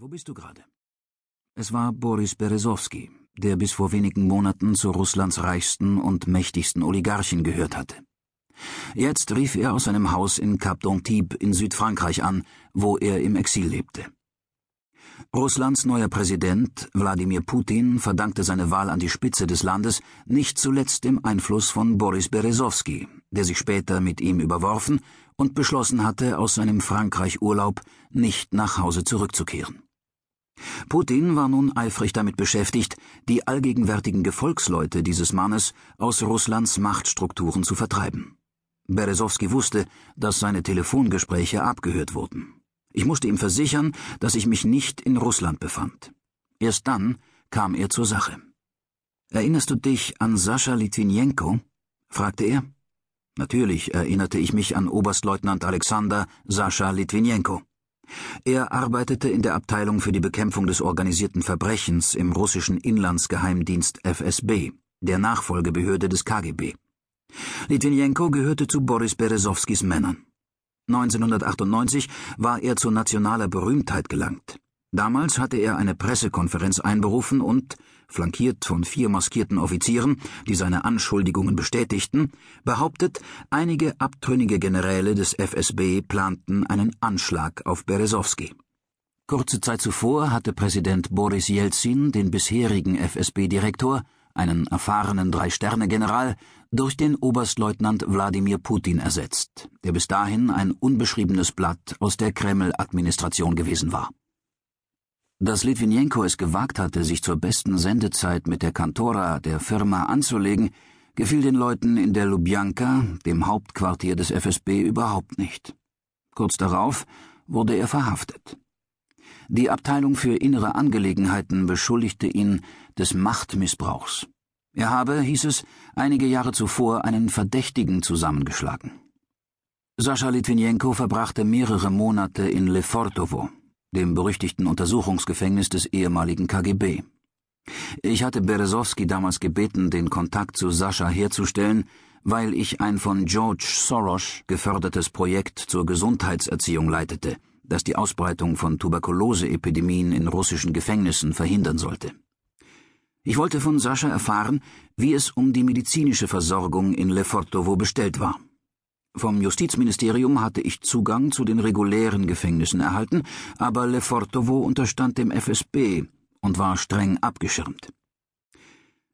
Wo bist du gerade? Es war Boris Berezowski, der bis vor wenigen Monaten zu Russlands reichsten und mächtigsten Oligarchen gehört hatte. Jetzt rief er aus seinem Haus in Cap d'Antibes in Südfrankreich an, wo er im Exil lebte. Russlands neuer Präsident, Wladimir Putin, verdankte seine Wahl an die Spitze des Landes nicht zuletzt dem Einfluss von Boris Berezowski, der sich später mit ihm überworfen und beschlossen hatte, aus seinem Frankreich-Urlaub nicht nach Hause zurückzukehren. Putin war nun eifrig damit beschäftigt, die allgegenwärtigen Gefolgsleute dieses Mannes aus Russlands Machtstrukturen zu vertreiben. Berezowski wusste, dass seine Telefongespräche abgehört wurden. Ich musste ihm versichern, dass ich mich nicht in Russland befand. Erst dann kam er zur Sache. Erinnerst du dich an Sascha Litvinenko? fragte er. Natürlich erinnerte ich mich an Oberstleutnant Alexander Sascha Litvinenko. Er arbeitete in der Abteilung für die Bekämpfung des organisierten Verbrechens im russischen Inlandsgeheimdienst FSB, der Nachfolgebehörde des KGB. Litvinenko gehörte zu Boris Berezowskis Männern. 1998 war er zu nationaler Berühmtheit gelangt. Damals hatte er eine Pressekonferenz einberufen und, flankiert von vier maskierten Offizieren, die seine Anschuldigungen bestätigten, behauptet, einige abtrünnige Generäle des FSB planten einen Anschlag auf Berezowski. Kurze Zeit zuvor hatte Präsident Boris Jelzin den bisherigen FSB-Direktor einen erfahrenen Drei-Sterne-General, durch den Oberstleutnant Wladimir Putin ersetzt, der bis dahin ein unbeschriebenes Blatt aus der Kreml-Administration gewesen war. Dass Litvinenko es gewagt hatte, sich zur besten Sendezeit mit der Kantora der Firma anzulegen, gefiel den Leuten in der Lubjanka, dem Hauptquartier des FSB, überhaupt nicht. Kurz darauf wurde er verhaftet. Die Abteilung für innere Angelegenheiten beschuldigte ihn des Machtmissbrauchs. Er habe, hieß es, einige Jahre zuvor einen Verdächtigen zusammengeschlagen. Sascha Litvinenko verbrachte mehrere Monate in Lefortowo, dem berüchtigten Untersuchungsgefängnis des ehemaligen KGB. Ich hatte Berezowski damals gebeten, den Kontakt zu Sascha herzustellen, weil ich ein von George Soros gefördertes Projekt zur Gesundheitserziehung leitete – das die Ausbreitung von Tuberkuloseepidemien in russischen Gefängnissen verhindern sollte. Ich wollte von Sascha erfahren, wie es um die medizinische Versorgung in Lefortowo bestellt war. Vom Justizministerium hatte ich Zugang zu den regulären Gefängnissen erhalten, aber Lefortowo unterstand dem FSB und war streng abgeschirmt.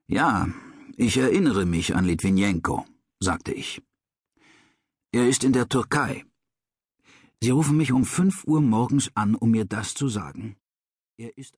Ja, ich erinnere mich an Litvinenko, sagte ich. Er ist in der Türkei. Sie rufen mich um fünf Uhr morgens an, um mir das zu sagen. Er ist